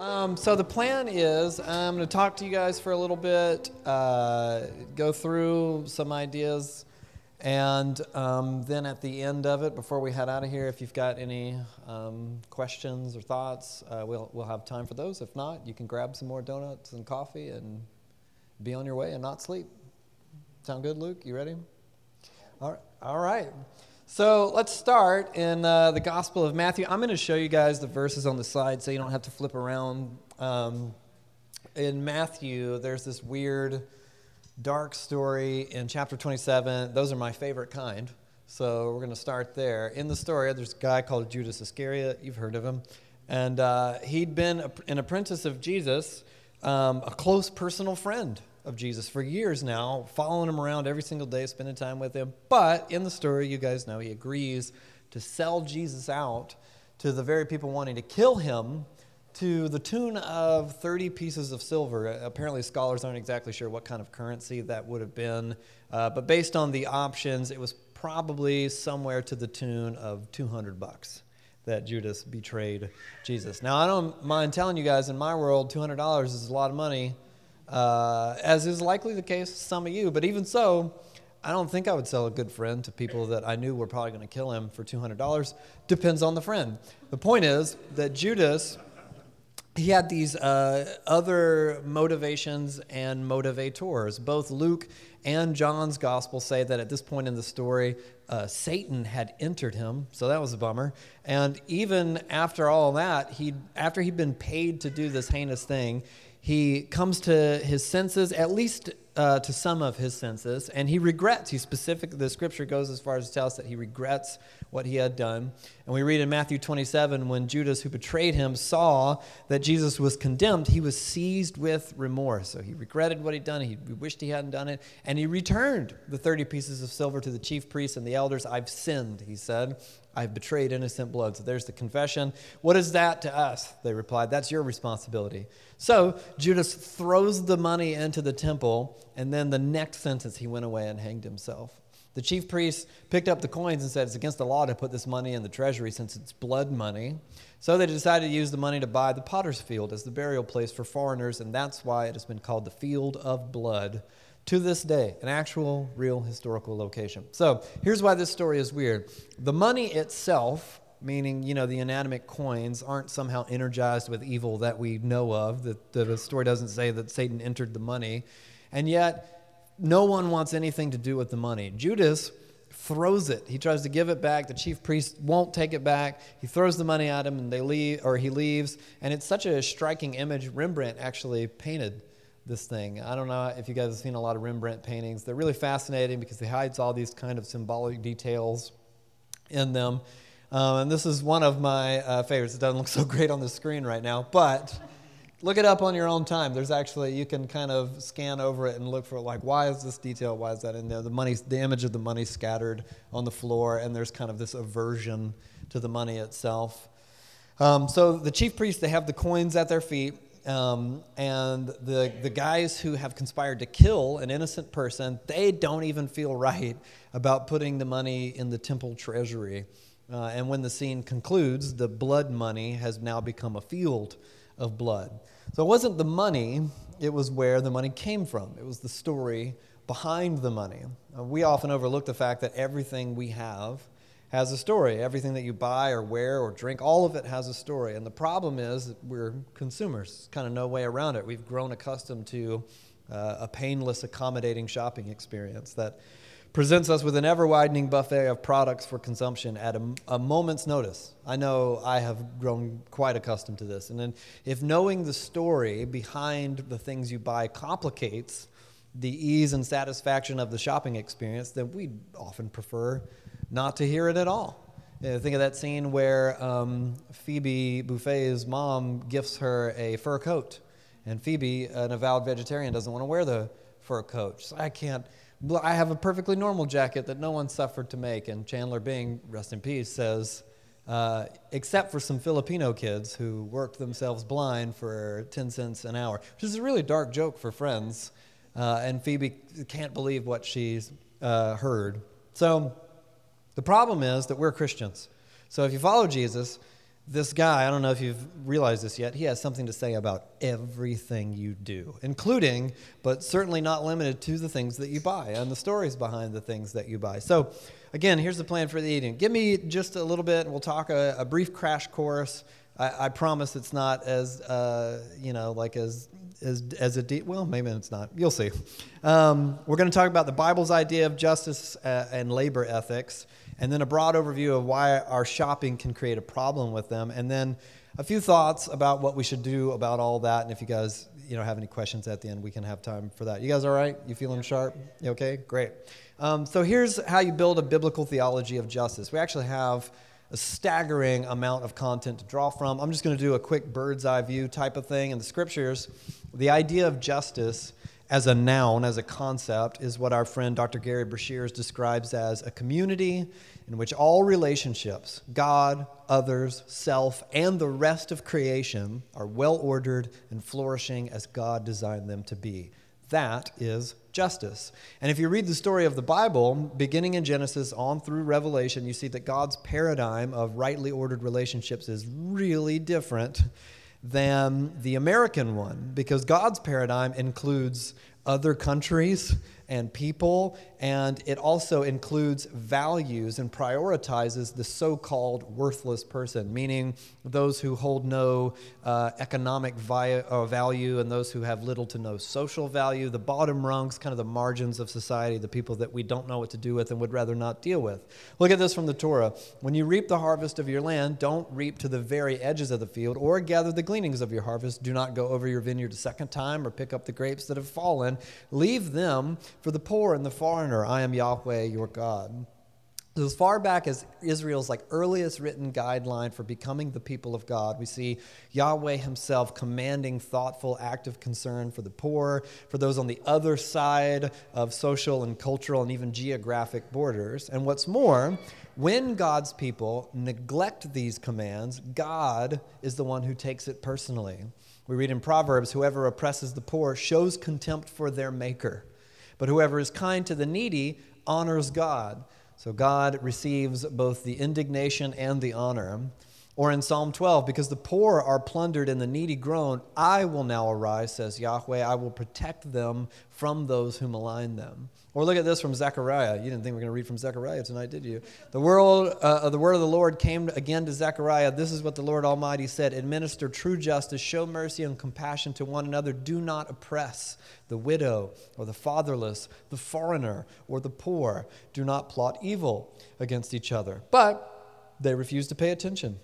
Um, so the plan is I'm going to talk to you guys for a little bit, uh, go through some ideas, and um, then at the end of it, before we head out of here, if you've got any um, questions or thoughts, uh, we'll we'll have time for those. If not, you can grab some more donuts and coffee and be on your way and not sleep. Sound good, Luke? You ready? All right. All right. So let's start in uh, the Gospel of Matthew. I'm going to show you guys the verses on the side so you don't have to flip around. Um, in Matthew, there's this weird, dark story in chapter 27. Those are my favorite kind. So we're going to start there. In the story, there's a guy called Judas Iscariot. You've heard of him. And uh, he'd been an apprentice of Jesus, um, a close personal friend of Jesus for years now, following him around every single day, spending time with him. But in the story, you guys know, he agrees to sell Jesus out to the very people wanting to kill him to the tune of 30 pieces of silver. Apparently, scholars aren't exactly sure what kind of currency that would have been, uh, but based on the options, it was probably somewhere to the tune of 200 bucks that Judas betrayed Jesus. Now, I don't mind telling you guys, in my world, $200 is a lot of money uh, as is likely the case some of you. But even so, I don't think I would sell a good friend to people that I knew were probably going to kill him for $200. Depends on the friend. The point is that Judas, he had these uh, other motivations and motivators. Both Luke and John's gospel say that at this point in the story, uh, Satan had entered him, so that was a bummer. And even after all that, he after he'd been paid to do this heinous thing, he comes to his senses, at least uh, to some of his senses, and he regrets. He specific. The scripture goes as far as to tell us that he regrets what he had done. And we read in Matthew 27 when Judas, who betrayed him, saw that Jesus was condemned, he was seized with remorse. So he regretted what he'd done. He wished he hadn't done it, and he returned the 30 pieces of silver to the chief priests and the elders. I've sinned, he said. I've betrayed innocent blood. So there's the confession. What is that to us? They replied, That's your responsibility. So Judas throws the money into the temple, and then the next sentence, he went away and hanged himself. The chief priests picked up the coins and said, It's against the law to put this money in the treasury since it's blood money. So they decided to use the money to buy the potter's field as the burial place for foreigners, and that's why it has been called the Field of Blood to this day, an actual, real historical location. So here's why this story is weird. The money itself, meaning, you know, the inanimate coins, aren't somehow energized with evil that we know of. That the story doesn't say that Satan entered the money. And yet, no one wants anything to do with the money. Judas throws it. He tries to give it back. The chief priest won't take it back. He throws the money at him and they leave or he leaves. And it's such a striking image Rembrandt actually painted this thing. I don't know if you guys have seen a lot of Rembrandt paintings. They're really fascinating because they hides all these kind of symbolic details in them. Um, and this is one of my uh, favorites. It doesn't look so great on the screen right now, but look it up on your own time. There's actually you can kind of scan over it and look for like why is this detail? Why is that in there? The money, the image of the money scattered on the floor, and there's kind of this aversion to the money itself. Um, so the chief priests they have the coins at their feet um, and the, the guys who have conspired to kill an innocent person, they don't even feel right about putting the money in the temple treasury. Uh, and when the scene concludes, the blood money has now become a field of blood. So it wasn't the money, it was where the money came from. It was the story behind the money. Uh, we often overlook the fact that everything we have has a story. Everything that you buy or wear or drink, all of it has a story. And the problem is that we're consumers. There's kind of no way around it. We've grown accustomed to uh, a painless, accommodating shopping experience that presents us with an ever widening buffet of products for consumption at a, a, moment's notice. I know I have grown quite accustomed to this. And then if knowing the story behind the things you buy complicates the ease and satisfaction of the shopping experience, then we often prefer not to hear it at all. You know, think of that scene where um, Phoebe Buffay's mom gifts her a fur coat, and Phoebe, an avowed vegetarian, doesn't want to wear the fur coat. So I can't. I have a perfectly normal jacket that no one suffered to make, and Chandler Bing, rest in peace, says, uh, except for some Filipino kids who worked themselves blind for 10 cents an hour, which is a really dark joke for friends. Uh, and Phoebe can't believe what she's uh, heard. So the problem is that we're Christians. So if you follow Jesus, this guy, I don't know if you've realized this yet, he has something to say about everything you do, including, but certainly not limited to, the things that you buy and the stories behind the things that you buy. So, again, here's the plan for the evening. Give me just a little bit, and we'll talk a, a brief crash course. I, I, promise it's not as, uh, you know, like as as, as a deep, well, maybe it's not. You'll see. Um, we're going to talk about the Bible's idea of justice uh, and labor ethics and then a broad overview of why our shopping can create a problem with them, and then a few thoughts about what we should do about all that. And if you guys, you know, have any questions at the end, we can have time for that. You guys all right? You feeling sharp? You okay? Great. Um, so here's how you build a biblical theology of justice. We actually have a staggering amount of content to draw from. I'm just going to do a quick bird's eye view type of thing. In the scriptures, the idea of justice as a noun, as a concept, is what our friend Dr. Gary Breshears describes as a community in which all relationships, God, others, self, and the rest of creation, are well ordered and flourishing as God designed them to be. That is justice. And if you read the story of the Bible, beginning in Genesis on through Revelation, you see that God's paradigm of rightly ordered relationships is really different than the American one because God's paradigm includes other countries and people, and it also includes values and prioritizes the so called worthless person, meaning those who hold no uh, economic vi- uh, value and those who have little to no social value, the bottom rungs, kind of the margins of society, the people that we don't know what to do with and would rather not deal with. Look at this from the Torah. When you reap the harvest of your land, don't reap to the very edges of the field or gather the gleanings of your harvest. Do not go over your vineyard a second time or pick up the grapes that have fallen. Leave them for the poor and the foreigner, I am Yahweh your God. So as far back as Israel's like earliest written guideline for becoming the people of God, we see Yahweh himself commanding thoughtful, active concern for the poor, for those on the other side of social and cultural and even geographic borders. And what's more, when God's people neglect these commands, God is the one who takes it personally. We read in Proverbs, whoever oppresses the poor shows contempt for their maker. But whoever is kind to the needy honors God. So God receives both the indignation and the honor. Or in Psalm 12, because the poor are plundered and the needy groan, I will now arise, says Yahweh. I will protect them from those who malign them. Or look at this from Zechariah. You didn't think we were going to read from Zechariah tonight, did you? The, world, uh, the word of the Lord came again to Zechariah. This is what the Lord Almighty said Administer true justice, show mercy and compassion to one another. Do not oppress the widow or the fatherless, the foreigner or the poor. Do not plot evil against each other. But they refuse to pay attention.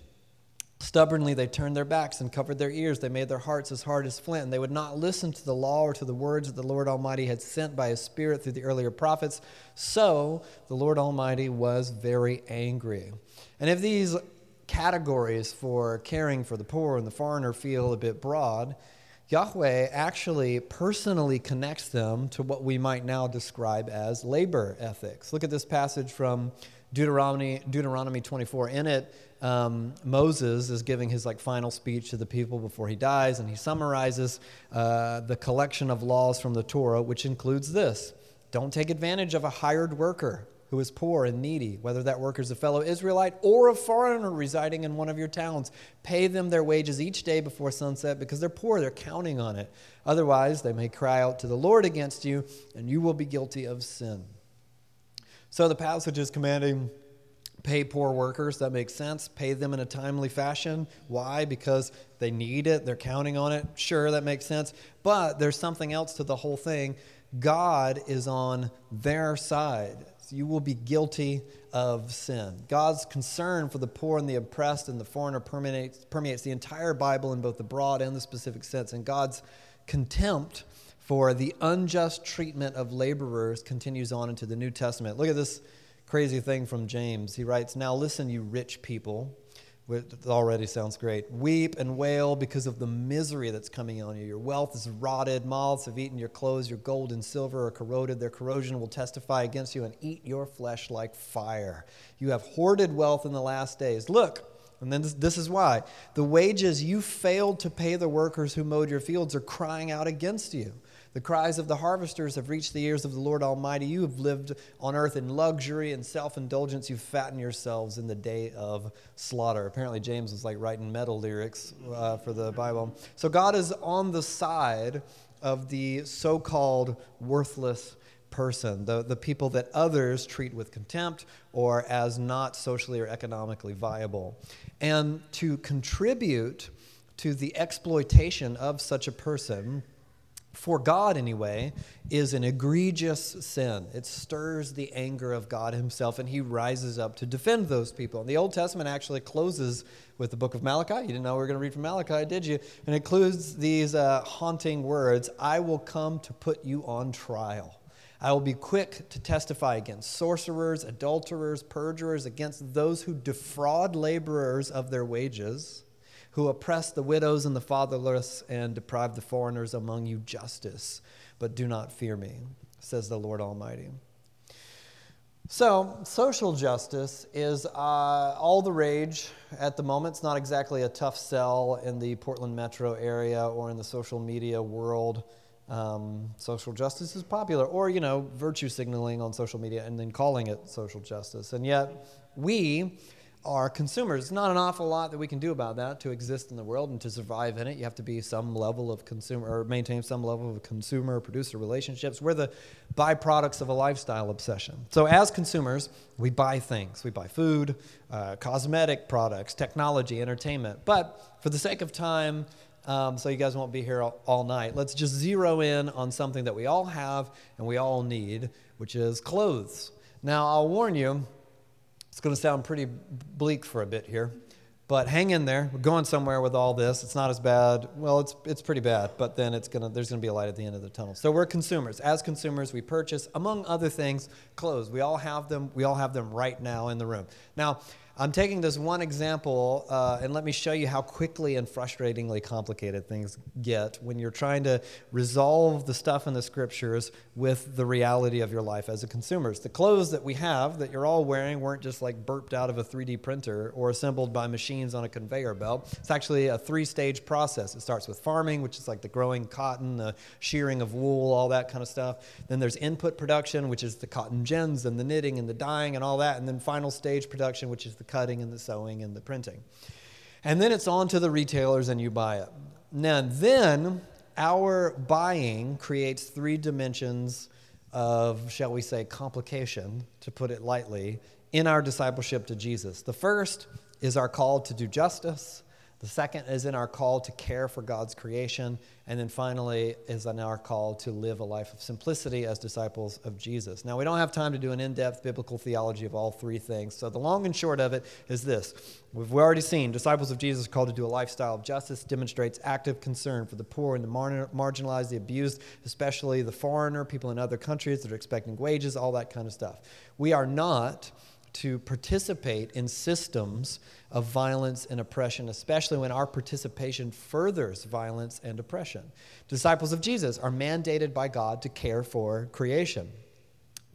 Stubbornly, they turned their backs and covered their ears. They made their hearts as hard as flint. And they would not listen to the law or to the words that the Lord Almighty had sent by His Spirit through the earlier prophets. So the Lord Almighty was very angry. And if these categories for caring for the poor and the foreigner feel a bit broad, Yahweh actually personally connects them to what we might now describe as labor ethics. Look at this passage from Deuteronomy, Deuteronomy 24. In it, um, Moses is giving his like final speech to the people before he dies, and he summarizes uh, the collection of laws from the Torah, which includes this: Don't take advantage of a hired worker who is poor and needy, whether that worker is a fellow Israelite or a foreigner residing in one of your towns. Pay them their wages each day before sunset because they're poor, they're counting on it. Otherwise, they may cry out to the Lord against you, and you will be guilty of sin. So the passage is commanding pay poor workers. That makes sense. Pay them in a timely fashion. Why? Because they need it, they're counting on it. Sure, that makes sense. But there's something else to the whole thing. God is on their side. You will be guilty of sin. God's concern for the poor and the oppressed and the foreigner permeates, permeates the entire Bible in both the broad and the specific sense. And God's contempt for the unjust treatment of laborers continues on into the New Testament. Look at this crazy thing from James. He writes, Now listen, you rich people. It already sounds great. Weep and wail because of the misery that's coming on you. Your wealth is rotted. Moths have eaten your clothes. Your gold and silver are corroded. Their corrosion will testify against you and eat your flesh like fire. You have hoarded wealth in the last days. Look, and then this, this is why. The wages you failed to pay the workers who mowed your fields are crying out against you. The cries of the harvesters have reached the ears of the Lord Almighty. You have lived on earth in luxury and self indulgence. You fatten yourselves in the day of slaughter. Apparently, James was like writing metal lyrics uh, for the Bible. So, God is on the side of the so called worthless person, the, the people that others treat with contempt or as not socially or economically viable. And to contribute to the exploitation of such a person, for God anyway, is an egregious sin. It stirs the anger of God Himself, and He rises up to defend those people. And the Old Testament actually closes with the book of Malachi. You didn't know we were going to read from Malachi, did you? And it includes these uh, haunting words I will come to put you on trial. I will be quick to testify against sorcerers, adulterers, perjurers, against those who defraud laborers of their wages, who oppress the widows and the fatherless, and deprive the foreigners among you justice. But do not fear me, says the Lord Almighty. So, social justice is uh, all the rage at the moment. It's not exactly a tough sell in the Portland metro area or in the social media world. Um, social justice is popular, or, you know, virtue signaling on social media and then calling it social justice. And yet, we are consumers. It's not an awful lot that we can do about that to exist in the world and to survive in it. You have to be some level of consumer or maintain some level of consumer producer relationships. We're the byproducts of a lifestyle obsession. So, as consumers, we buy things. We buy food, uh, cosmetic products, technology, entertainment. But for the sake of time, um, so you guys won't be here all, all night. Let's just zero in on something that we all have and we all need, which is clothes. Now, I'll warn you, it's going to sound pretty bleak for a bit here, but hang in there. We're going somewhere with all this. It's not as bad. Well, it's it's pretty bad, but then it's gonna there's going to be a light at the end of the tunnel. So we're consumers. As consumers, we purchase, among other things, clothes. We all have them. We all have them right now in the room. Now I'm taking this one example, uh, and let me show you how quickly and frustratingly complicated things get when you're trying to resolve the stuff in the scriptures with the reality of your life as a consumer. The clothes that we have that you're all wearing weren't just like burped out of a 3D printer or assembled by machines on a conveyor belt. It's actually a three stage process. It starts with farming, which is like the growing cotton, the shearing of wool, all that kind of stuff. Then there's input production, which is the cotton gins and the knitting and the dyeing and all that. And then final stage production, which is the cutting and the sewing and the printing. And then it's on to the retailers and you buy it. Now, then our buying creates three dimensions of, shall we say, complication, to put it lightly, in our discipleship to Jesus. The first is our call to do justice. The second is in our call to care for God's creation. And then finally is in our call to live a life of simplicity as disciples of Jesus. Now, we don't have time to do an in depth biblical theology of all three things. So, the long and short of it is this We've already seen disciples of Jesus called to do a lifestyle of justice, demonstrates active concern for the poor and the mar- marginalized, the abused, especially the foreigner, people in other countries that are expecting wages, all that kind of stuff. We are not to participate in systems of violence and oppression, especially when our participation furthers violence and oppression. Disciples of Jesus are mandated by God to care for creation,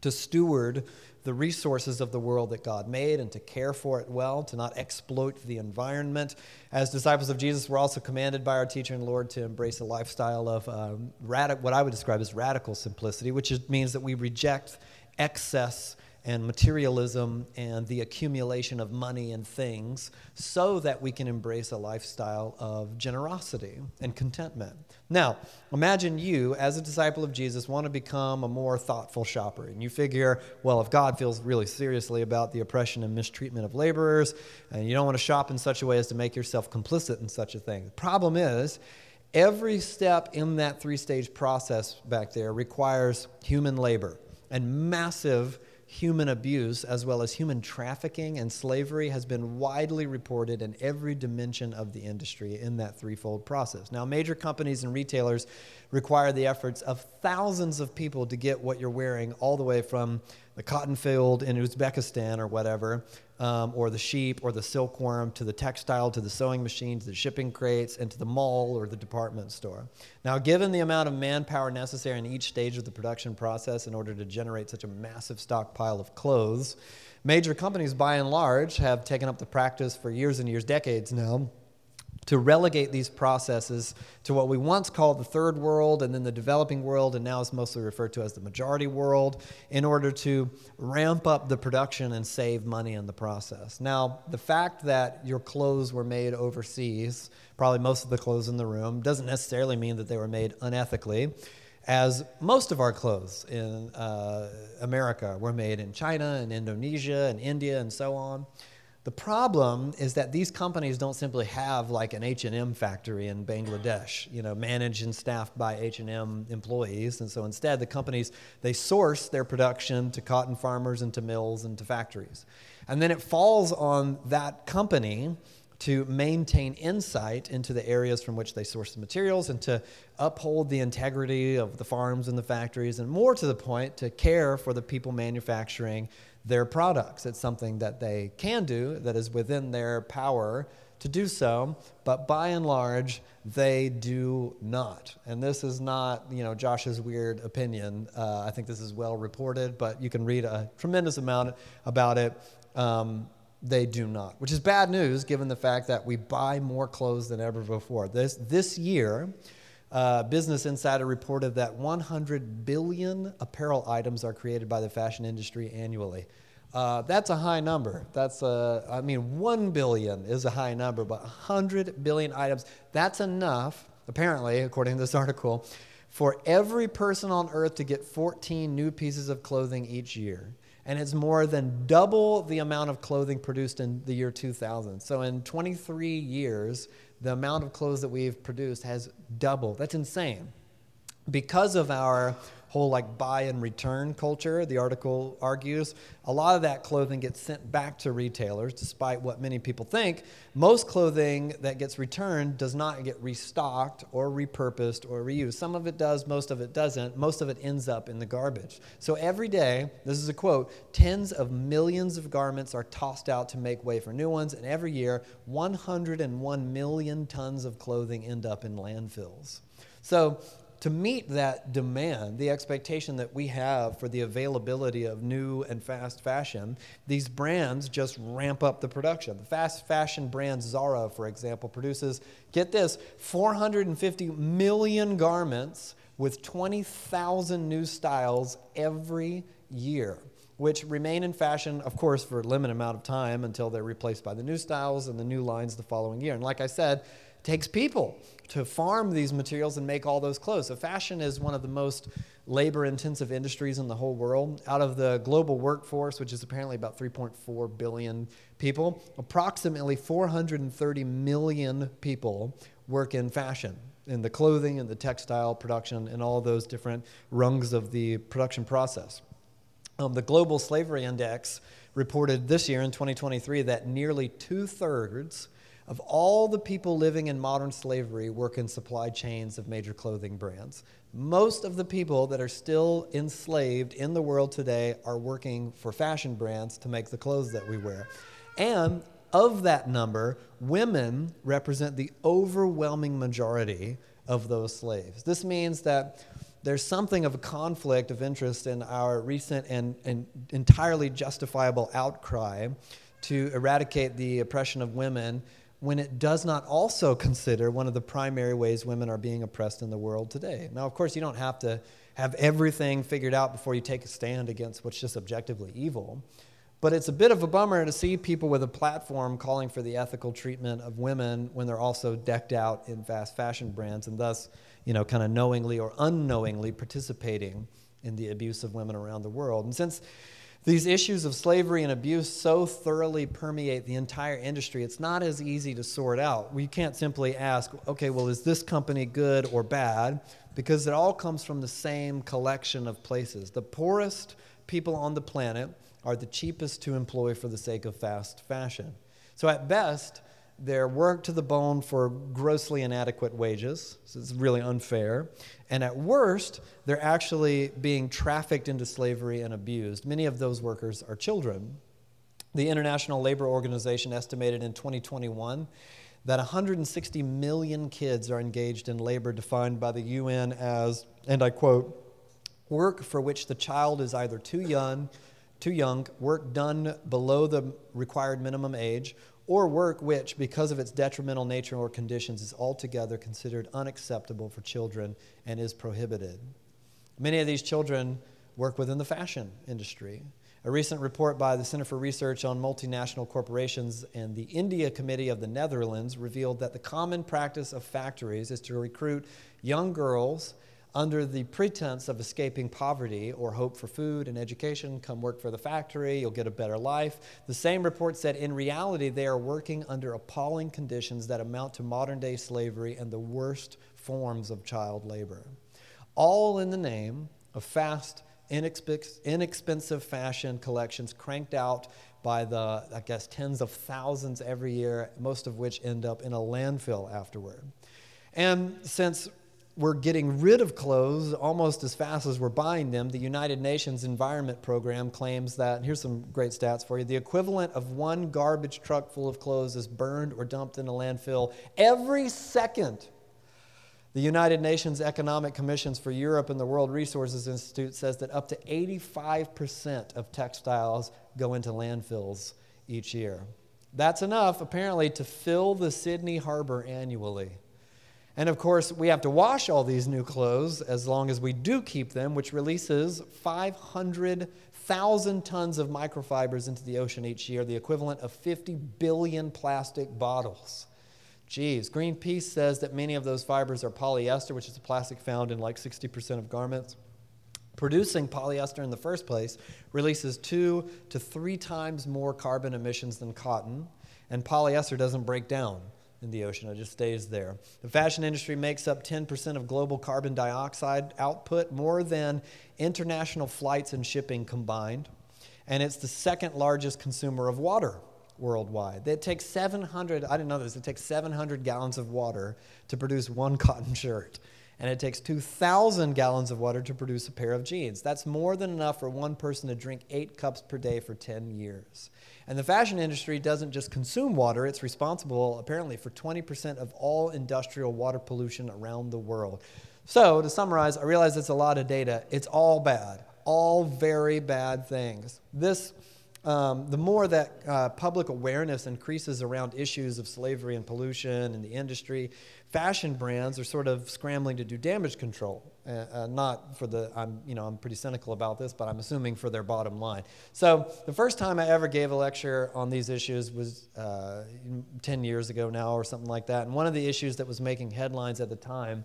to steward the resources of the world that God made and to care for it well, to not exploit the environment. As disciples of Jesus, we're also commanded by our teacher and Lord to embrace a lifestyle of um, what I would describe as radical simplicity, which is, means that we reject excess and materialism and the accumulation of money and things so that we can embrace a lifestyle of generosity and contentment. Now, imagine you, as a disciple of Jesus, want to become a more thoughtful shopper. And you figure, well, if God feels really seriously about the oppression and mistreatment of laborers, and you don't want to shop in such a way as to make yourself complicit in such a thing. The problem is, every step in that three stage process back there requires human labor and massive human abuse as well as human trafficking and slavery has been widely reported in every dimension of the industry in that threefold process. Now, major companies and retailers require the efforts of thousands of people to get what you're wearing all the way from the cotton field in Uzbekistan or whatever um, or the sheep or the silkworm to the textile to the sewing machines, the shipping crates, and to the mall or the department store. Now, given the amount of manpower necessary in each stage of the production process in order to generate such a massive stockpile of clothes, major companies by and large have taken up the practice for years and years, decades now to relegate these processes to what we once called the third world and then the developing world, and now is mostly referred to as the majority world, in order to ramp up the production and save money in the process. Now, the fact that your clothes were made overseas, probably most of the clothes in the room, doesn't necessarily mean that they were made unethically. As most of our clothes in uh, America were made in China and Indonesia and India and so on. The problem is that these companies don't simply have like an H&M factory in Bangladesh, you know, managed and staffed by H&M employees. And so instead, the companies, they source their production to cotton farmers and to mills and to factories. And then it falls on that company to maintain insight into the areas from which they source the materials and to uphold the integrity of the farms and the factories, and more to the point, to care for the people manufacturing their products. It's something that they can do that is within their power to do so, but by and large, they do not. And this is not, you know, Josh's weird opinion. Uh, I think this is well reported, but you can read a tremendous amount about it. Um, they do not, which is bad news given the fact that we buy more clothes than ever before. This, this year, uh, Business Insider reported that 100 billion apparel items are created by the fashion industry annually. Uh, that's a high number. That's a, I mean, 1 billion is a high number, but 100 billion items, that's enough, apparently, according to this article, for every person on earth to get 14 new pieces of clothing each year. And it's more than double the amount of clothing produced in the year 2000. So, in 23 years, the amount of clothes that we've produced has doubled. That's insane. Because of our whole like buy and return culture, the article argues, a lot of that clothing gets sent back to retailers, despite what many people think. Most clothing that gets returned does not get restocked or repurposed or reused. Some of it does, most of it doesn't. Most of it ends up in the garbage. So every day, this is a quote, tens of millions of garments are tossed out to make way for new ones, and every year, 101 million tons of clothing end up in landfills. So to meet that demand, the expectation that we have for the availability of new and fast fashion, these brands just ramp up the production. The fast fashion brand Zara, for example, produces, get this, 450 million garments with 20,000 new styles every year which remain in fashion, of course, for a limited amount of time until they're replaced by the new styles and the new lines the following year. And like I said, takes people to farm these materials and make all those clothes. So, fashion is one of the most labor intensive industries in the whole world. Out of the global workforce, which is apparently about 3.4 billion people, approximately 430 million people work in fashion, in the clothing and the textile production, and all those different rungs of the production process. Um, the Global Slavery Index reported this year in 2023 that nearly two thirds of all the people living in modern slavery work in supply chains of major clothing brands. Most of the people that are still enslaved in the world today are working for fashion brands to make the clothes that we wear. And of that number, women represent the overwhelming majority of those slaves. This means that there's something of a conflict of interest in our recent and, and entirely justifiable outcry to eradicate the oppression of women when it does not also consider one of the primary ways women are being oppressed in the world today. Now, of course, you don't have to have everything figured out before you take a stand against what's just objectively evil. But it's a bit of a bummer to see people with a platform calling for the ethical treatment of women when they're also decked out in fast fashion brands and thus, you know, kind of knowingly or unknowingly participating in the abuse of women around the world. And since these issues of slavery and abuse so thoroughly permeate the entire industry, it's not as easy to sort out. We can't simply ask, okay, well, is this company good or bad? Because it all comes from the same collection of places. The poorest people on the planet are the cheapest to employ for the sake of fast fashion. So, at best, they're worked to the bone for grossly inadequate wages. So it's really unfair. And at worst, they're actually being trafficked into slavery and abused. Many of those workers are children. The International Labor Organization estimated in 2021 that 160 million kids are engaged in labor defined by the UN as, and I quote, work for which the child is either too young, too young, work done below the required minimum age, or work which, because of its detrimental nature or conditions, is altogether considered unacceptable for children and is prohibited. Many of these children work within the fashion industry. A recent report by the Center for Research on Multinational Corporations and the India Committee of the Netherlands revealed that the common practice of factories is to recruit young girls under the pretense of escaping poverty or hope for food and education, come work for the factory, you'll get a better life. The same report said in reality, they are working under appalling conditions that amount to modern day slavery and the worst forms of child labor. All in the name of fast, inexpensive fashion collections cranked out by the, I guess, tens of thousands every year, most of which end up in a landfill afterward. And since we're getting rid of clothes almost as fast as we're buying them. The United Nations Environment Program claims that, here's some great stats for you the equivalent of one garbage truck full of clothes is burned or dumped in a landfill every second. The United Nations Economic Commissions for Europe and the World Resources Institute says that up to 85% of textiles go into landfills each year. That's enough, apparently, to fill the Sydney harbor annually. And of course, we have to wash all these new clothes as long as we do keep them, which releases 500,000 tons of microfibers into the ocean each year, the equivalent of 50 billion plastic bottles. Geez, Greenpeace says that many of those fibers are polyester, which is a plastic found in like 60% of garments. Producing polyester in the first place releases two to three times more carbon emissions than cotton, and polyester doesn't break down in the ocean. It just stays there. The fashion industry makes up 10% of global carbon dioxide output, more than international flights and shipping combined. And it's the second largest consumer of water worldwide. It takes 700, I didn't know this, it takes 700 gallons of water to produce one cotton shirt. And it takes 2,000 gallons of water to produce a pair of jeans. That's more than enough for one person to drink eight cups per day for 10 years. And the fashion industry doesn't just consume water, it's responsible apparently for 20% of all industrial water pollution around the world. So, to summarize, I realize it's a lot of data. It's all bad, all very bad things. This um, the more that uh, public awareness increases around issues of slavery and pollution in the industry, fashion brands are sort of scrambling to do damage control. Uh, uh, not for the, I'm, you know, I'm pretty cynical about this, but I'm assuming for their bottom line. So the first time I ever gave a lecture on these issues was uh, 10 years ago now or something like that. And one of the issues that was making headlines at the time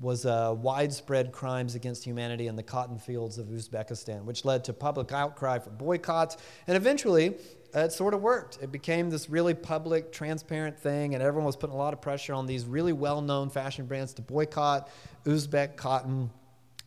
was uh, widespread crimes against humanity in the cotton fields of Uzbekistan, which led to public outcry for boycotts. And eventually, uh, it sort of worked. It became this really public, transparent thing, and everyone was putting a lot of pressure on these really well known fashion brands to boycott Uzbek cotton.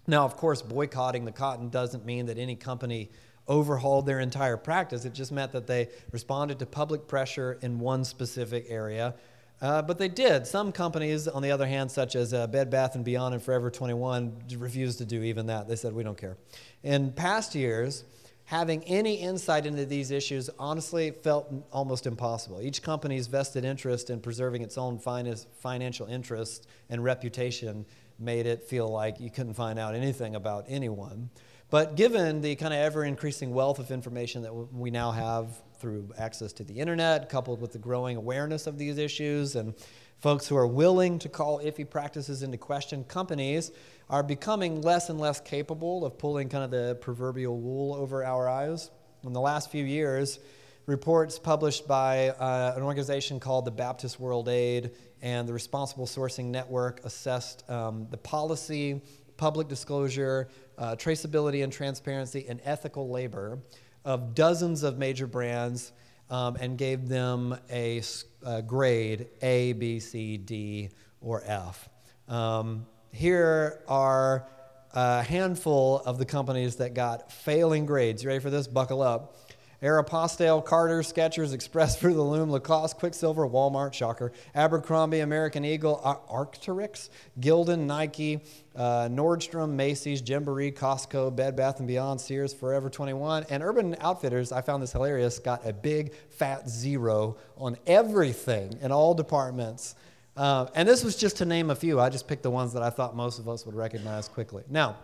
Now, of course, boycotting the cotton doesn't mean that any company overhauled their entire practice. It just meant that they responded to public pressure in one specific area uh, but they did. Some companies, on the other hand, such as uh, Bed Bath & Beyond and Forever 21, refused to do even that. They said, we don't care. In past years, having any insight into these issues honestly felt almost impossible. Each company's vested interest in preserving its own financial interest and reputation made it feel like you couldn't find out anything about anyone. But given the kind of ever increasing wealth of information that we now have through access to the internet, coupled with the growing awareness of these issues and folks who are willing to call iffy practices into question, companies are becoming less and less capable of pulling kind of the proverbial wool over our eyes. In the last few years, reports published by uh, an organization called the Baptist World Aid and the Responsible Sourcing Network assessed um, the policy, public disclosure, uh, traceability and transparency, and ethical labor of dozens of major brands um, and gave them a, a, grade A, B, C, D, or F. Um, here are a handful of the companies that got failing grades. You ready for this? Buckle up. Aeropostale, Carter, Skechers, Express Through the Loom, Lacoste, Quiksilver, Walmart, Shocker, Abercrombie, American Eagle, Arc'teryx, Gildan, Nike, uh, Nordstrom, Macy's, Gymboree, Costco, Bed Bath & Beyond, Sears, Forever 21, and Urban Outfitters, I found this hilarious, got a big fat zero on everything in all departments. Uh, and this was just to name a few. I just picked the ones that I thought most of us would recognize quickly. Now,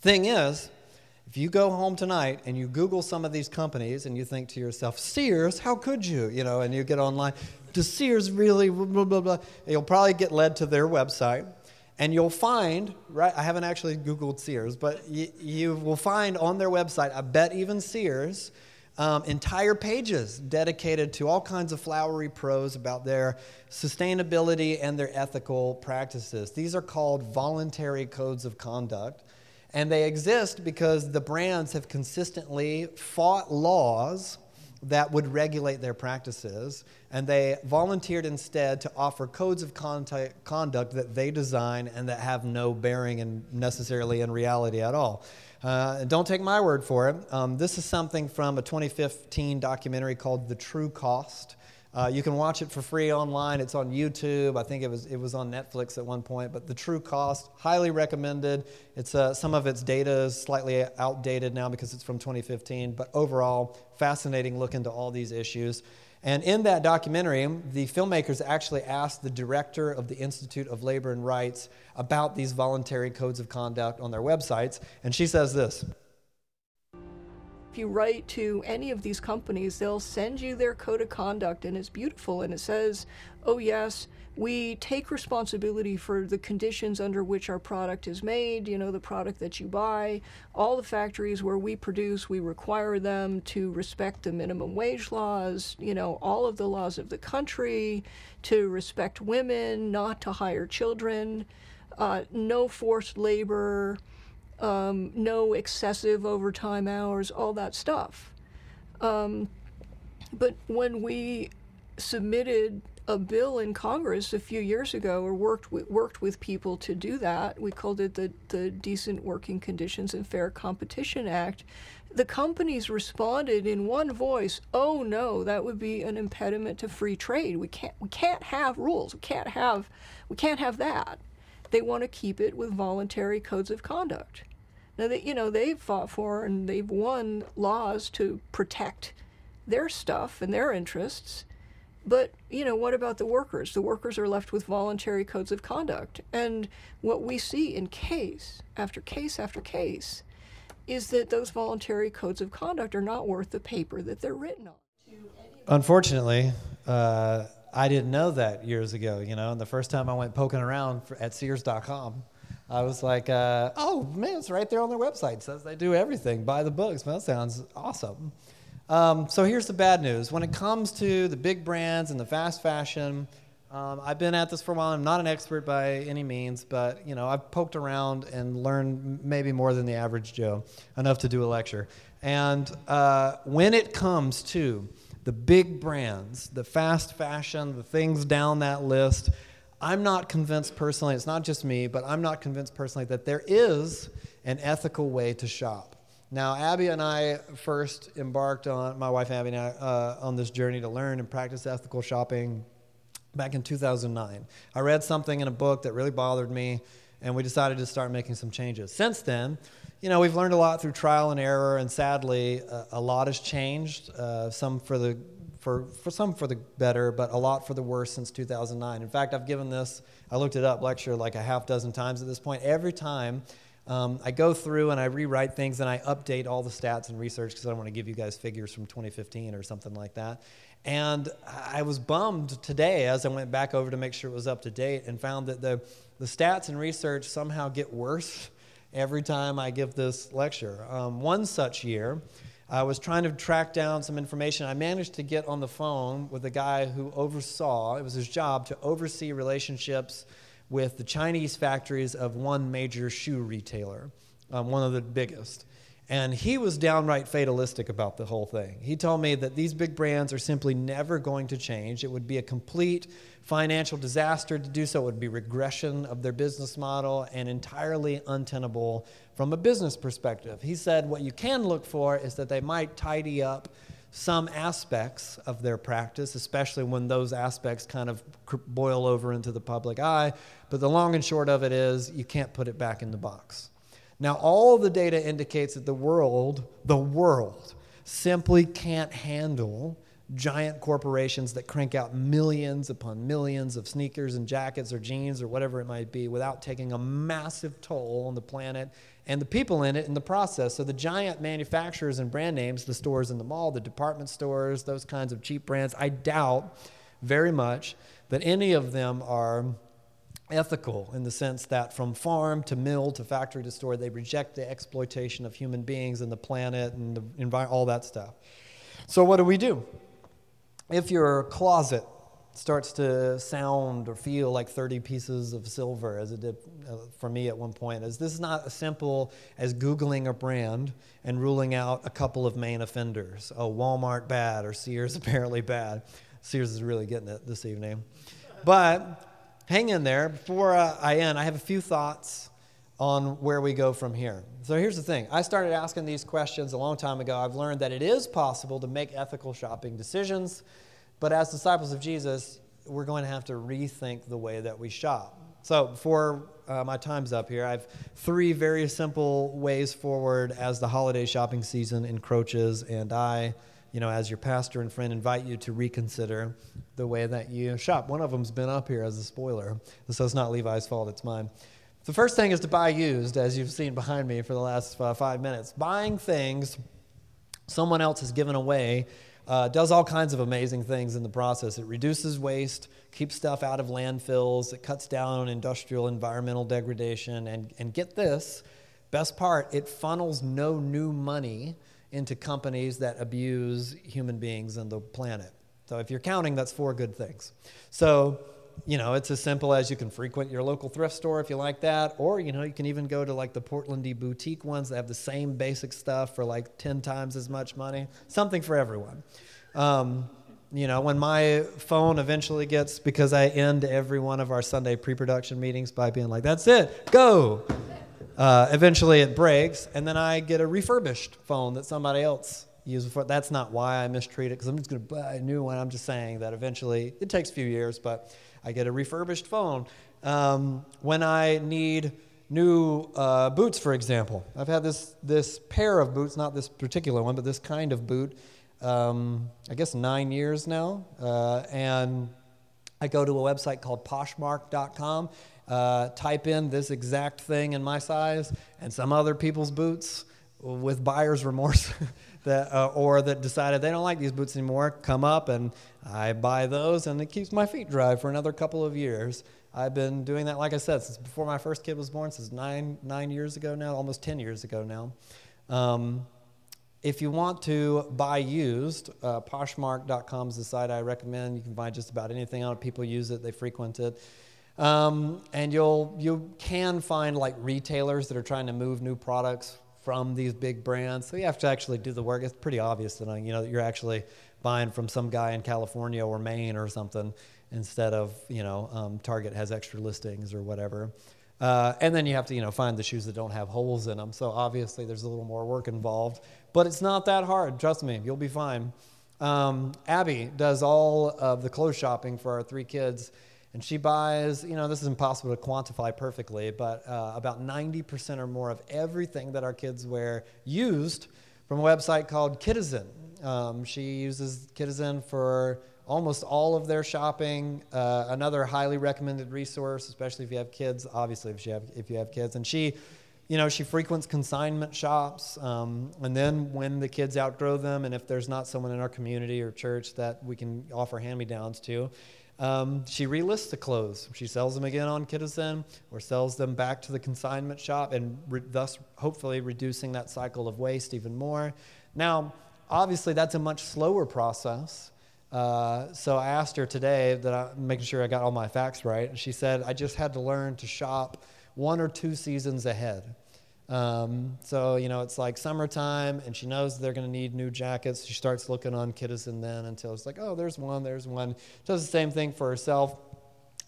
thing is, if you go home tonight and you Google some of these companies and you think to yourself, Sears, how could you? You know, and you get online, does Sears really, blah, blah, blah. You'll probably get led to their website and you'll find, right, I haven't actually Googled Sears, but you, you will find on their website, I bet even Sears, um, entire pages dedicated to all kinds of flowery prose about their sustainability and their ethical practices. These are called voluntary codes of conduct. And they exist because the brands have consistently fought laws that would regulate their practices, and they volunteered instead to offer codes of conduct that they design and that have no bearing in necessarily in reality at all. Uh, don't take my word for it. Um, this is something from a 2015 documentary called The True Cost. Uh, you can watch it for free online. It's on YouTube. I think it was it was on Netflix at one point. But the True Cost, highly recommended. It's uh, some of its data is slightly outdated now because it's from 2015. But overall, fascinating look into all these issues. And in that documentary, the filmmakers actually asked the director of the Institute of Labor and Rights about these voluntary codes of conduct on their websites. And she says this if you write to any of these companies, they'll send you their code of conduct, and it's beautiful. And it says, oh, yes, we take responsibility for the conditions under which our product is made, you know, the product that you buy. All the factories where we produce, we require them to respect the minimum wage laws, you know, all of the laws of the country, to respect women, not to hire children, uh, no forced labor um, no excessive overtime hours, all that stuff. Um, but when we submitted a bill in Congress a few years ago, or worked with, worked with people to do that, we called it the, the Decent Working Conditions and Fair Competition Act. The companies responded in one voice, "Oh no, that would be an impediment to free trade. We can't we can't have rules. We can't have we can't have that." They want to keep it with voluntary codes of conduct. Now, they, you know, they've fought for and they've won laws to protect their stuff and their interests. But, you know, what about the workers? The workers are left with voluntary codes of conduct. And what we see in case after case after case is that those voluntary codes of conduct are not worth the paper that they're written on. Unfortunately, uh, I didn't know that years ago, you know, and the first time I went poking around for, at Sears.com, I was like, uh, oh man, it's right there on their website. It says they do everything. Buy the books. Man, that sounds awesome. Um, so here's the bad news. When it comes to the big brands and the fast fashion, um, I've been at this for a while. I'm not an expert by any means, but you know I've poked around and learned maybe more than the average Joe, enough to do a lecture. And uh, when it comes to the big brands, the fast fashion, the things down that list, I'm not convinced personally, it's not just me, but I'm not convinced personally that there is an ethical way to shop. Now, Abby and I first embarked on, my wife Abby and I, uh, on this journey to learn and practice ethical shopping back in 2009. I read something in a book that really bothered me, and we decided to start making some changes. Since then, you know, we've learned a lot through trial and error, and sadly, uh, a lot has changed. Uh, some for the for, for some for the better, but a lot for the worse since 2009. In fact, I've given this, I looked it up, lecture like a half dozen times at this point. Every time um, I go through and I rewrite things and I update all the stats and research because I don't want to give you guys figures from 2015 or something like that. And I was bummed today as I went back over to make sure it was up to date and found that the, the stats and research somehow get worse every time I give this lecture. Um, one such year, I was trying to track down some information. I managed to get on the phone with a guy who oversaw, it was his job to oversee relationships with the Chinese factories of one major shoe retailer, um, one of the biggest. And he was downright fatalistic about the whole thing. He told me that these big brands are simply never going to change. It would be a complete financial disaster to do so. It would be regression of their business model and entirely untenable from a business perspective. He said what you can look for is that they might tidy up some aspects of their practice, especially when those aspects kind of boil over into the public eye. But the long and short of it is you can't put it back in the box. Now, all the data indicates that the world, the world, simply can't handle giant corporations that crank out millions upon millions of sneakers and jackets or jeans or whatever it might be without taking a massive toll on the planet and the people in it in the process. So the giant manufacturers and brand names, the stores in the mall, the department stores, those kinds of cheap brands, I doubt very much that any of them are ethical in the sense that from farm to mill to factory to store, they reject the exploitation of human beings and the planet and the environment, all that stuff. So what do we do? If your closet starts to sound or feel like 30 pieces of silver, as it did uh, for me at one point. As this is not as simple as Googling a brand and ruling out a couple of main offenders. Oh, Walmart bad or Sears apparently bad. Sears is really getting it this evening. But hang in there. Before uh, I end, I have a few thoughts on where we go from here. So here's the thing I started asking these questions a long time ago. I've learned that it is possible to make ethical shopping decisions but as disciples of Jesus, we're going to have to rethink the way that we shop. So, before uh, my time's up here, I have three very simple ways forward as the holiday shopping season encroaches, and I, you know, as your pastor and friend, invite you to reconsider the way that you shop. One of them's been up here as a spoiler, so it's not Levi's fault, it's mine. The first thing is to buy used, as you've seen behind me for the last uh, five minutes. Buying things someone else has given away uh, does all kinds of amazing things in the process. It reduces waste, keeps stuff out of landfills, it cuts down on industrial environmental degradation, and, and get this best part, it funnels no new money into companies that abuse human beings and the planet. So if you're counting, that's four good things. So you know, it's as simple as you can frequent your local thrift store if you like that, or you know, you can even go to like the Portlandy boutique ones that have the same basic stuff for like ten times as much money. Something for everyone. Um, you know, when my phone eventually gets because I end every one of our Sunday pre-production meetings by being like, "That's it, go." Uh, eventually, it breaks, and then I get a refurbished phone that somebody else used before. That's not why I mistreat it because I'm just going to buy a new one. I'm just saying that eventually it takes a few years, but I get a refurbished phone. Um, when I need new uh, boots, for example, I've had this, this pair of boots, not this particular one, but this kind of boot, um, I guess nine years now. Uh, and I go to a website called poshmark.com, uh, type in this exact thing in my size and some other people's boots with buyer's remorse. that, uh, or that decided they don't like these boots anymore come up and I buy those and it keeps my feet dry for another couple of years. I've been doing that, like I said, since before my first kid was born, since nine, nine years ago now, almost 10 years ago now. Um, if you want to buy used, uh, Poshmark.com is the site I recommend. You can find just about anything on it. People use it, they frequent it. Um, and you'll, you can find like retailers that are trying to move new products from these big brands. So you have to actually do the work. It's pretty obvious that you know that you're actually buying from some guy in California or Maine or something instead of you know um, Target has extra listings or whatever. Uh, and then you have to you know find the shoes that don't have holes in them. So obviously there's a little more work involved, but it's not that hard. Trust me, you'll be fine. Um, Abby does all of the clothes shopping for our three kids and she buys, you know, this is impossible to quantify perfectly, but uh, about 90% or more of everything that our kids wear used from a website called Kidizen. Um, she uses Kidizen for almost all of their shopping. Uh, another highly recommended resource, especially if you have kids. Obviously, if you have if you have kids, and she, you know, she frequents consignment shops. Um, and then when the kids outgrow them, and if there's not someone in our community or church that we can offer hand-me-downs to, um, she relists the clothes. She sells them again on Kidizen or sells them back to the consignment shop and re- thus hopefully reducing that cycle of waste even more. Now, obviously, that's a much slower process. Uh, so I asked her today that I'm making sure I got all my facts right. And she said, I just had to learn to shop one or two seasons ahead. Um, so, you know, it's like summertime and she knows they're going to need new jackets. She starts looking on Kidizen then until it's like, oh, there's one, there's one. Does the same thing for herself.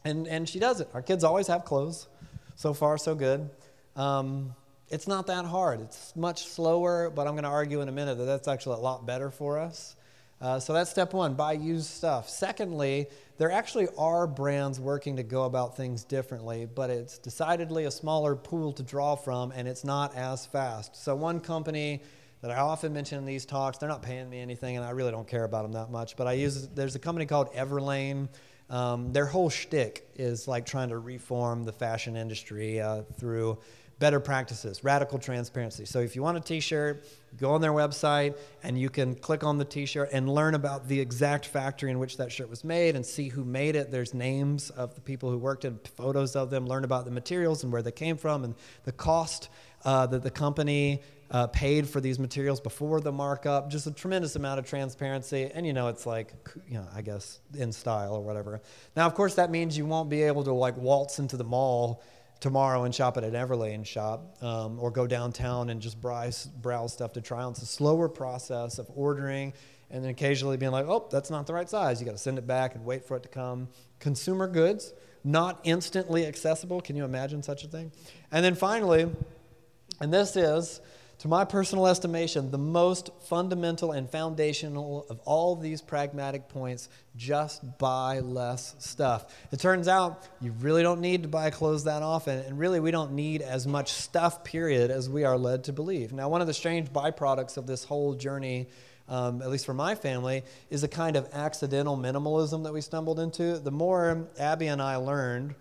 And, and she does it. Our kids always have clothes. So far, so good. Um, it's not that hard. It's much slower, but I'm going to argue in a minute that that's actually a lot better for us. Uh, so that's step one buy used stuff. Secondly, there actually are brands working to go about things differently, but it's decidedly a smaller pool to draw from and it's not as fast. So, one company that I often mention in these talks, they're not paying me anything and I really don't care about them that much, but I use there's a company called Everlane. Um, their whole shtick is like trying to reform the fashion industry uh, through better practices, radical transparency. So if you want a t-shirt, go on their website and you can click on the t-shirt and learn about the exact factory in which that shirt was made and see who made it. There's names of the people who worked in photos of them, learn about the materials and where they came from and the cost uh, that the company uh, paid for these materials before the markup. Just a tremendous amount of transparency. And you know, it's like, you know, I guess in style or whatever. Now, of course, that means you won't be able to like waltz into the mall tomorrow and shop at an Everlane shop um, or go downtown and just browse, browse stuff to try on. It's a slower process of ordering and then occasionally being like, oh, that's not the right size. You got to send it back and wait for it to come. Consumer goods, not instantly accessible. Can you imagine such a thing? And then finally, and this is to my personal estimation, the most fundamental and foundational of all these pragmatic points just buy less stuff. It turns out you really don't need to buy clothes that often, and really we don't need as much stuff, period, as we are led to believe. Now, one of the strange byproducts of this whole journey. Um, at least for my family, is a kind of accidental minimalism that we stumbled into. The more Abby and I learned,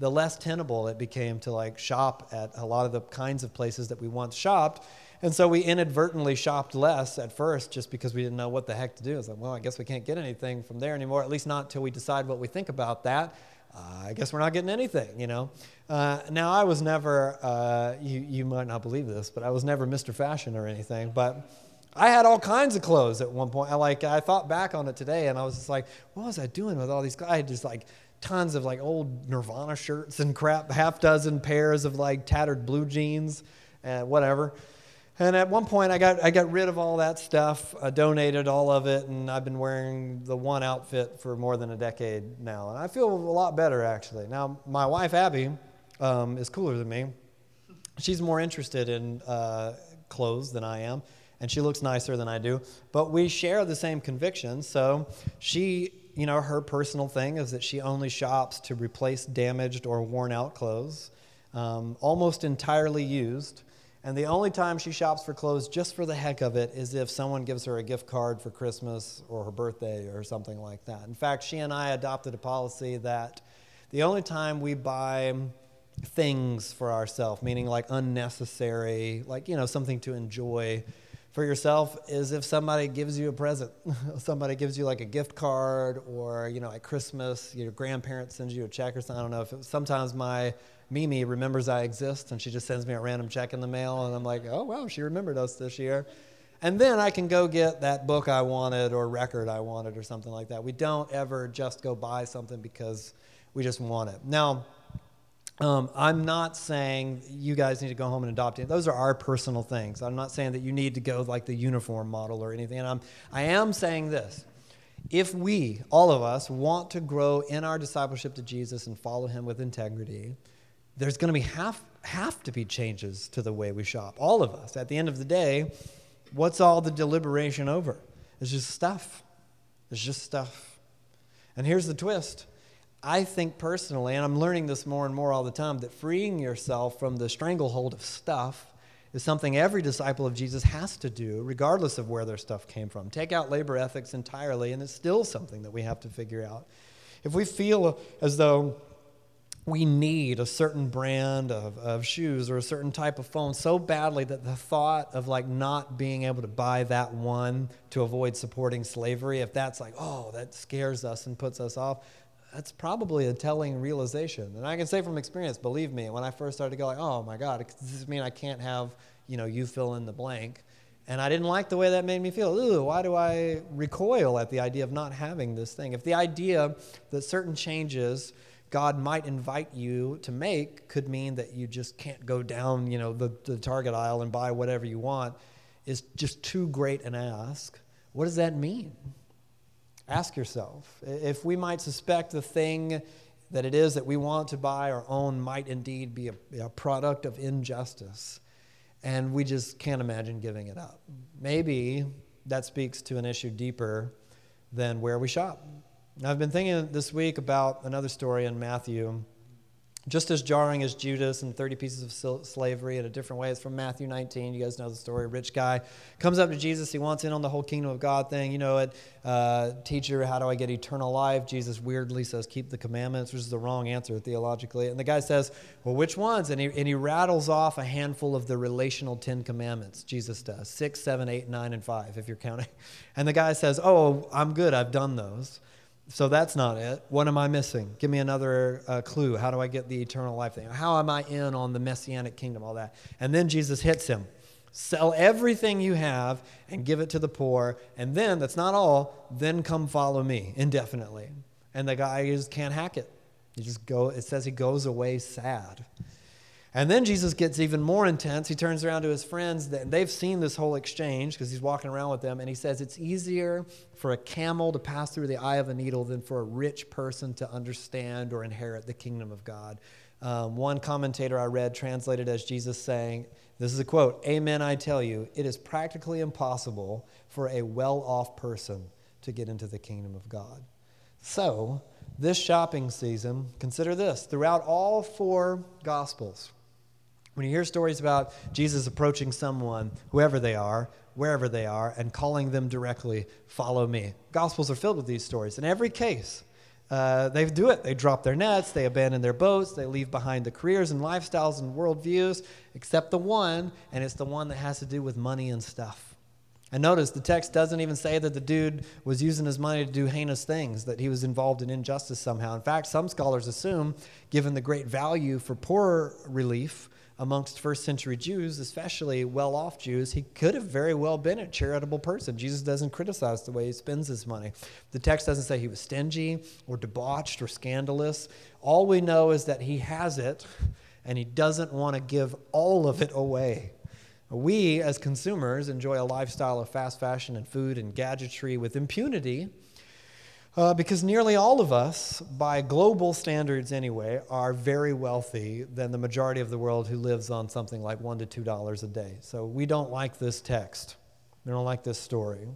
the less tenable it became to like shop at a lot of the kinds of places that we once shopped and so we inadvertently shopped less at first just because we didn't know what the heck to do. It's like, well, I guess we can't get anything from there anymore, at least not until we decide what we think about that. Uh, I guess we're not getting anything, you know. Uh, now, I was never, uh, you, you might not believe this, but I was never Mr. Fashion or anything. But I had all kinds of clothes at one point. I like, I thought back on it today, and I was just like, what was I doing with all these? Guys? I had just like tons of like old Nirvana shirts and crap, half dozen pairs of like tattered blue jeans, and whatever. And at one point, I got, I got rid of all that stuff. I donated all of it, and I've been wearing the one outfit for more than a decade now. And I feel a lot better, actually. Now, my wife, Abby, um, is cooler than me. She's more interested in uh, clothes than I am, and she looks nicer than I do. But we share the same convictions. So she, you know, her personal thing is that she only shops to replace damaged or worn out clothes, um, almost entirely used. And the only time she shops for clothes just for the heck of it is if someone gives her a gift card for Christmas or her birthday or something like that. In fact, she and I adopted a policy that the only time we buy things for ourselves, meaning like unnecessary, like, you know, something to enjoy for yourself, is if somebody gives you a present. somebody gives you like a gift card or, you know, at Christmas, your grandparents send you a check or something. I don't know if it, sometimes my Mimi remembers I exist and she just sends me a random check in the mail and I'm like, oh, wow, she remembered us this year. And then I can go get that book I wanted or record I wanted or something like that. We don't ever just go buy something because we just want it. Now, um, I'm not saying you guys need to go home and adopt it. Those are our personal things. I'm not saying that you need to go like the uniform model or anything. And I'm, I am saying this. If we, all of us, want to grow in our discipleship to Jesus and follow him with integrity, there's going to be have, have to be changes to the way we shop. All of us. At the end of the day, what's all the deliberation over? It's just stuff. It's just stuff. And here's the twist. I think personally, and I'm learning this more and more all the time, that freeing yourself from the stranglehold of stuff is something every disciple of Jesus has to do, regardless of where their stuff came from. Take out labor ethics entirely, and it's still something that we have to figure out. If we feel as though we need a certain brand of, of shoes or a certain type of phone so badly that the thought of like not being able to buy that one to avoid supporting slavery if that's like oh that scares us and puts us off that's probably a telling realization and i can say from experience believe me when i first started to go like oh my god does this mean i can't have you know you fill in the blank and I didn't like the way that made me feel. Ooh, why do I recoil at the idea of not having this thing? If the idea that certain changes God might invite you to make could mean that you just can't go down, you know, the, the target aisle and buy whatever you want is just too great an ask. What does that mean? Ask yourself. If we might suspect the thing that it is that we want to buy or own might indeed be a, a product of injustice, and we just can't imagine giving it up. Maybe that speaks to an issue deeper than where we shop. Now, I've been thinking this week about another story in Matthew just as jarring as Judas and 30 pieces of slavery in a different way. It's from Matthew 19. You guys know the story. Rich guy comes up to Jesus. He wants in on the whole kingdom of God thing. You know it. Uh, teacher, how do I get eternal life? Jesus weirdly says, keep the commandments, which is the wrong answer theologically. And the guy says, well, which ones? And he, and he rattles off a handful of the relational Ten Commandments. Jesus does six, seven, eight, nine, and five, if you're counting. And the guy says, oh, I'm good. I've done those. So that's not it. What am I missing? Give me another uh, clue. How do I get the eternal life thing? How am I in on the messianic kingdom? All that. And then Jesus hits him. Sell everything you have and give it to the poor. And then, that's not all, then come follow me indefinitely. And the guy just can't hack it. He just go, it says he goes away sad. And then Jesus gets even more intense. He turns around to his friends. And they've seen this whole exchange because he's walking around with them. And he says, It's easier for a camel to pass through the eye of a needle than for a rich person to understand or inherit the kingdom of God. Um, one commentator I read translated as Jesus saying, This is a quote Amen, I tell you, it is practically impossible for a well off person to get into the kingdom of God. So, this shopping season, consider this throughout all four Gospels, when you hear stories about Jesus approaching someone, whoever they are, wherever they are, and calling them directly, follow me. Gospels are filled with these stories. In every case, uh, they do it. They drop their nets, they abandon their boats, they leave behind the careers and lifestyles and worldviews, except the one, and it's the one that has to do with money and stuff. And notice the text doesn't even say that the dude was using his money to do heinous things, that he was involved in injustice somehow. In fact, some scholars assume, given the great value for poor relief, amongst first century Jews, especially well off Jews, he could have very well been a charitable person. Jesus doesn't criticize the way he spends his money. The text doesn't say he was stingy or debauched or scandalous. All we know is that he has it and he doesn't want to give all of it away. We, as consumers, enjoy a lifestyle of fast fashion and food and gadgetry with impunity uh, because nearly all of us, by global standards anyway, are very wealthy than the majority of the world who lives on something like one to two dollars a day. So we don't like this text. We don't like this story.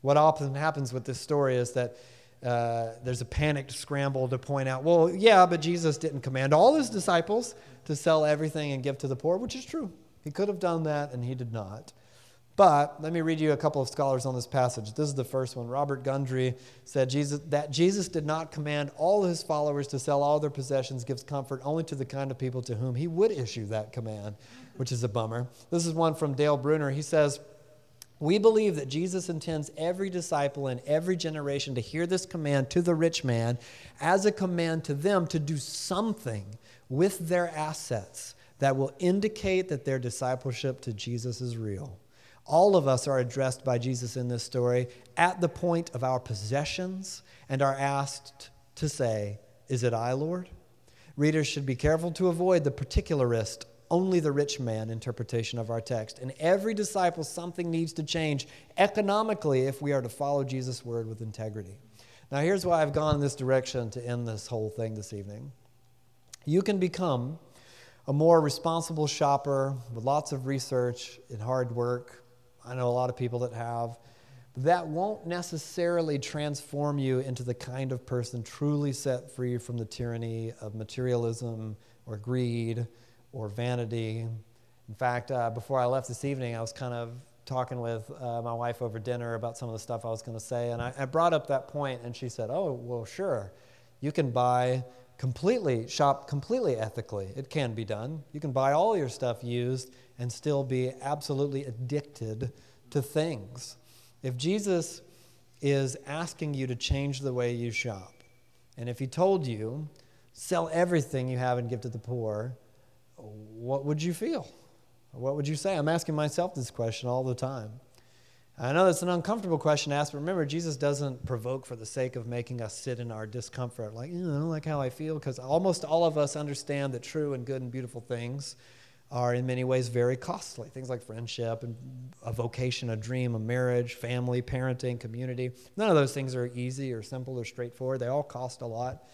What often happens with this story is that uh, there's a panicked scramble to point out, well, yeah, but Jesus didn't command all his disciples to sell everything and give to the poor, which is true. He could have done that, and he did not. But let me read you a couple of scholars on this passage. This is the first one. Robert Gundry said Jesus, that Jesus did not command all his followers to sell all their possessions gives comfort only to the kind of people to whom he would issue that command, which is a bummer. This is one from Dale Bruner. He says, we believe that Jesus intends every disciple in every generation to hear this command to the rich man as a command to them to do something with their assets that will indicate that their discipleship to Jesus is real. All of us are addressed by Jesus in this story at the point of our possessions and are asked to say, Is it I, Lord? Readers should be careful to avoid the particularist, only the rich man interpretation of our text. In every disciple, something needs to change economically if we are to follow Jesus' word with integrity. Now, here's why I've gone in this direction to end this whole thing this evening. You can become a more responsible shopper with lots of research and hard work I know a lot of people that have. That won't necessarily transform you into the kind of person truly set free from the tyranny of materialism or greed or vanity. In fact, uh, before I left this evening, I was kind of talking with uh, my wife over dinner about some of the stuff I was going to say, and I, I brought up that point, and she said, "Oh, well, sure, you can buy completely shop completely ethically. It can be done. You can buy all your stuff used and still be absolutely addicted to things. If Jesus is asking you to change the way you shop, and if he told you, sell everything you have and give to the poor, what would you feel? What would you say? I'm asking myself this question all the time. I know that's an uncomfortable question to ask, but remember, Jesus doesn't provoke for the sake of making us sit in our discomfort, like, I don't like how I feel, because almost all of us understand that true and good and beautiful things are in many ways very costly. Things like friendship and a vocation, a dream, a marriage, family, parenting, community. None of those things are easy or simple or straightforward. They all cost a lot.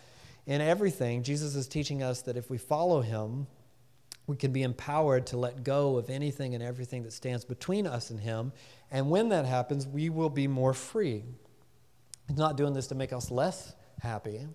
In everything, Jesus is teaching us that if we follow him, we can be empowered to let go of anything and everything that stands between us and Him. And when that happens, we will be more free. He's not doing this to make us less happy,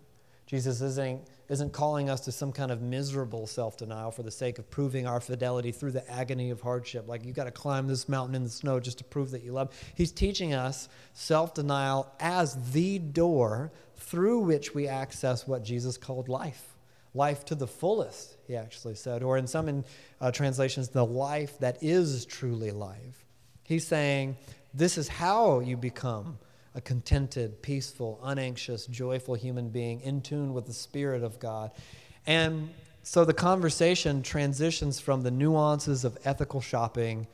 Jesus isn't, isn't calling us to some kind of miserable self denial for the sake of proving our fidelity through the agony of hardship. Like you got to climb this mountain in the snow just to prove that you love. He's teaching us self denial as the door through which we access what Jesus called life. Life to the fullest, he actually said, or in some in, uh, translations, the life that is truly life. He's saying, This is how you become a contented, peaceful, unanxious, joyful human being in tune with the Spirit of God. And so the conversation transitions from the nuances of ethical shopping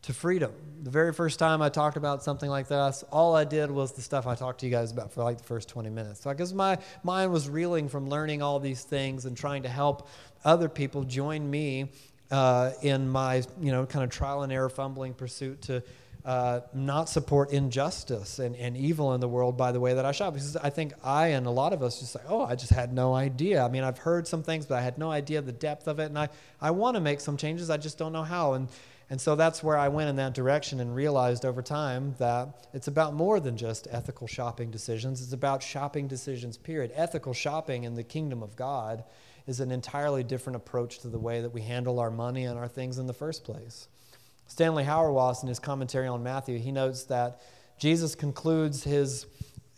to freedom. The very first time I talked about something like this, all I did was the stuff I talked to you guys about for like the first 20 minutes. So I guess my mind was reeling from learning all these things and trying to help other people join me uh, in my, you know, kind of trial and error fumbling pursuit to uh, not support injustice and, and evil in the world by the way that I shop. Because I think I and a lot of us just like, oh, I just had no idea. I mean, I've heard some things, but I had no idea the depth of it. And I, I want to make some changes, I just don't know how. And, and so that's where I went in that direction and realized over time that it's about more than just ethical shopping decisions. It's about shopping decisions, period. Ethical shopping in the kingdom of God is an entirely different approach to the way that we handle our money and our things in the first place. Stanley Hauerwas, in his commentary on Matthew, he notes that Jesus concludes his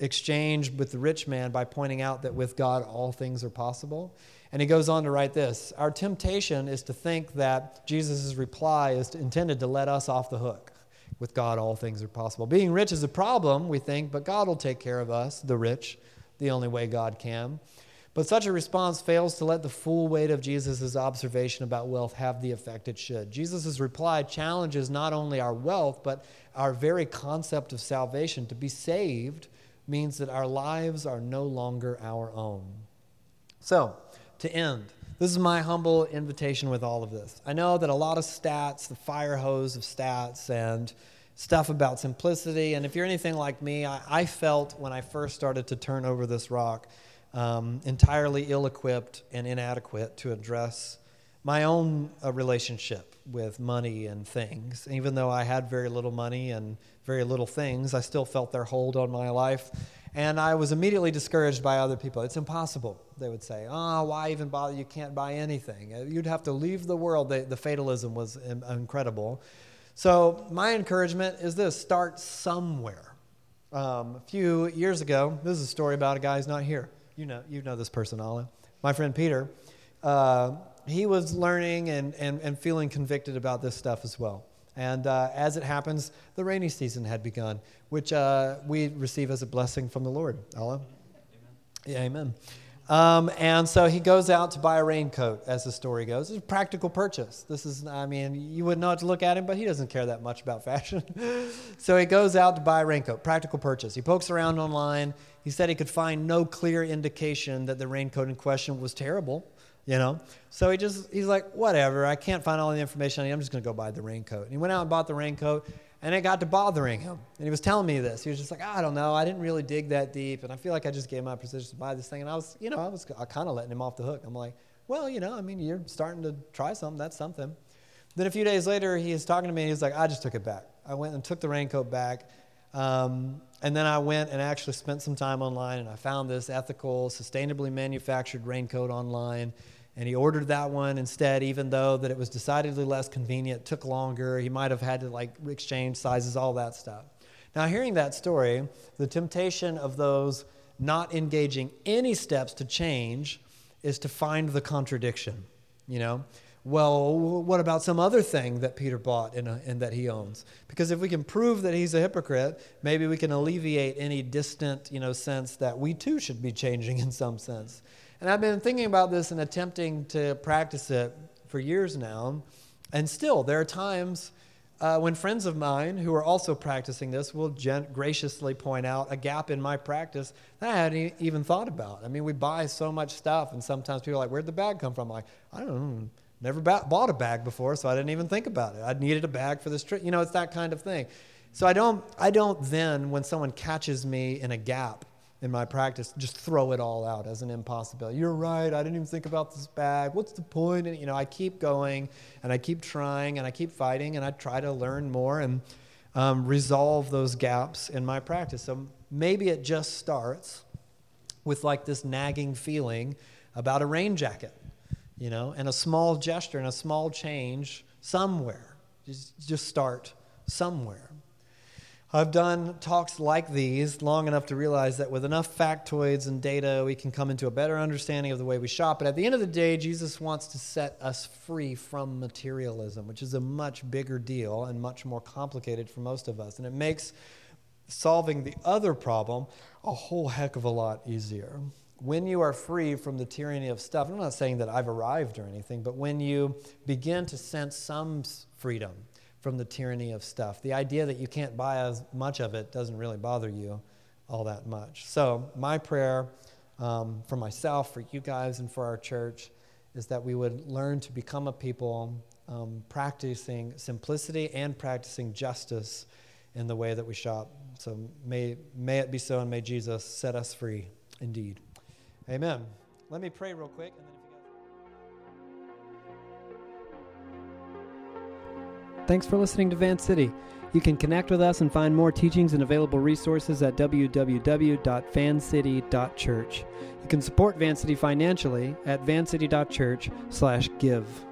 exchange with the rich man by pointing out that with God all things are possible. And he goes on to write this Our temptation is to think that Jesus' reply is intended to let us off the hook. With God, all things are possible. Being rich is a problem, we think, but God will take care of us, the rich, the only way God can. But such a response fails to let the full weight of Jesus' observation about wealth have the effect it should. Jesus' reply challenges not only our wealth, but our very concept of salvation. To be saved means that our lives are no longer our own. So, to end, this is my humble invitation with all of this. I know that a lot of stats, the fire hose of stats, and stuff about simplicity, and if you're anything like me, I, I felt when I first started to turn over this rock um, entirely ill equipped and inadequate to address my own uh, relationship with money and things. Even though I had very little money and very little things, I still felt their hold on my life. And I was immediately discouraged by other people. It's impossible, they would say. Oh, why even bother? You can't buy anything. Uh, you'd have to leave the world. The, the fatalism was incredible. So, my encouragement is this start somewhere. Um, a few years ago, this is a story about a guy who's not here you know, you know this person, Ala. My friend Peter, uh, he was learning and, and, and feeling convicted about this stuff as well. And uh, as it happens, the rainy season had begun, which uh, we receive as a blessing from the Lord. Allah? Amen. Yeah, amen. Um, and so he goes out to buy a raincoat, as the story goes. It's a practical purchase. This is, I mean, you wouldn't know how to look at him, but he doesn't care that much about fashion. so he goes out to buy a raincoat, practical purchase. He pokes around online. He said he could find no clear indication that the raincoat in question was terrible, you know? So he just, he's like, whatever, I can't find all the information I need. I'm just going to go buy the raincoat. And he went out and bought the raincoat and it got to bothering him. And he was telling me this. He was just like, I don't know. I didn't really dig that deep. And I feel like I just gave my position to buy this thing. And I was, you know, I was kind of letting him off the hook. I'm like, well, you know, I mean, you're starting to try something. That's something. Then a few days later, he was talking to me and like, I just took it back. I went and took the raincoat back. Um, and then I went and actually spent some time online and I found this ethical, sustainably manufactured raincoat online. And he ordered that one instead even though that it was decidedly less convenient took longer. He might have had to like exchange sizes all that stuff. Now hearing that story the temptation of those not engaging any steps to change is to find the contradiction you know well what about some other thing that peter bought and, and that he owns because if we can prove that he's a hypocrite maybe we can alleviate any distant you know sense that we too should be changing in some sense and I've been thinking about this and attempting to practice it for years now. And still, there are times uh, when friends of mine who are also practicing this will gent- graciously point out a gap in my practice that I hadn't e- even thought about. I mean, we buy so much stuff, and sometimes people are like, Where'd the bag come from? I'm like, I don't know. Never ba- bought a bag before, so I didn't even think about it. I needed a bag for this trip. You know, it's that kind of thing. So I don't, I don't then, when someone catches me in a gap, in my practice just throw it all out as an impossibility. You're right. I didn't even think about this bag. What's the point? And you know, I keep going and I keep trying and I keep fighting and I try to learn more and um, resolve those gaps in my practice. So maybe it just starts with like this nagging feeling about a rain jacket, you know, and a small gesture and a small change somewhere. Just, just start somewhere. I've done talks like these long enough to realize that with enough factoids and data, we can come into a better understanding of the way we shop. But at the end of the day, Jesus wants to set us free from materialism, which is a much bigger deal and much more complicated for most of us. And it makes solving the other problem a whole heck of a lot easier. When you are free from the tyranny of stuff, I'm not saying that I've arrived or anything, but when you begin to sense some freedom, from the tyranny of stuff. The idea that you can't buy as much of it doesn't really bother you all that much. So, my prayer um, for myself, for you guys, and for our church is that we would learn to become a people um, practicing simplicity and practicing justice in the way that we shop. So, may, may it be so, and may Jesus set us free indeed. Amen. Let me pray real quick. Thanks for listening to Van City. You can connect with us and find more teachings and available resources at www.vancity.church. You can support Van City financially at vancity.church/give.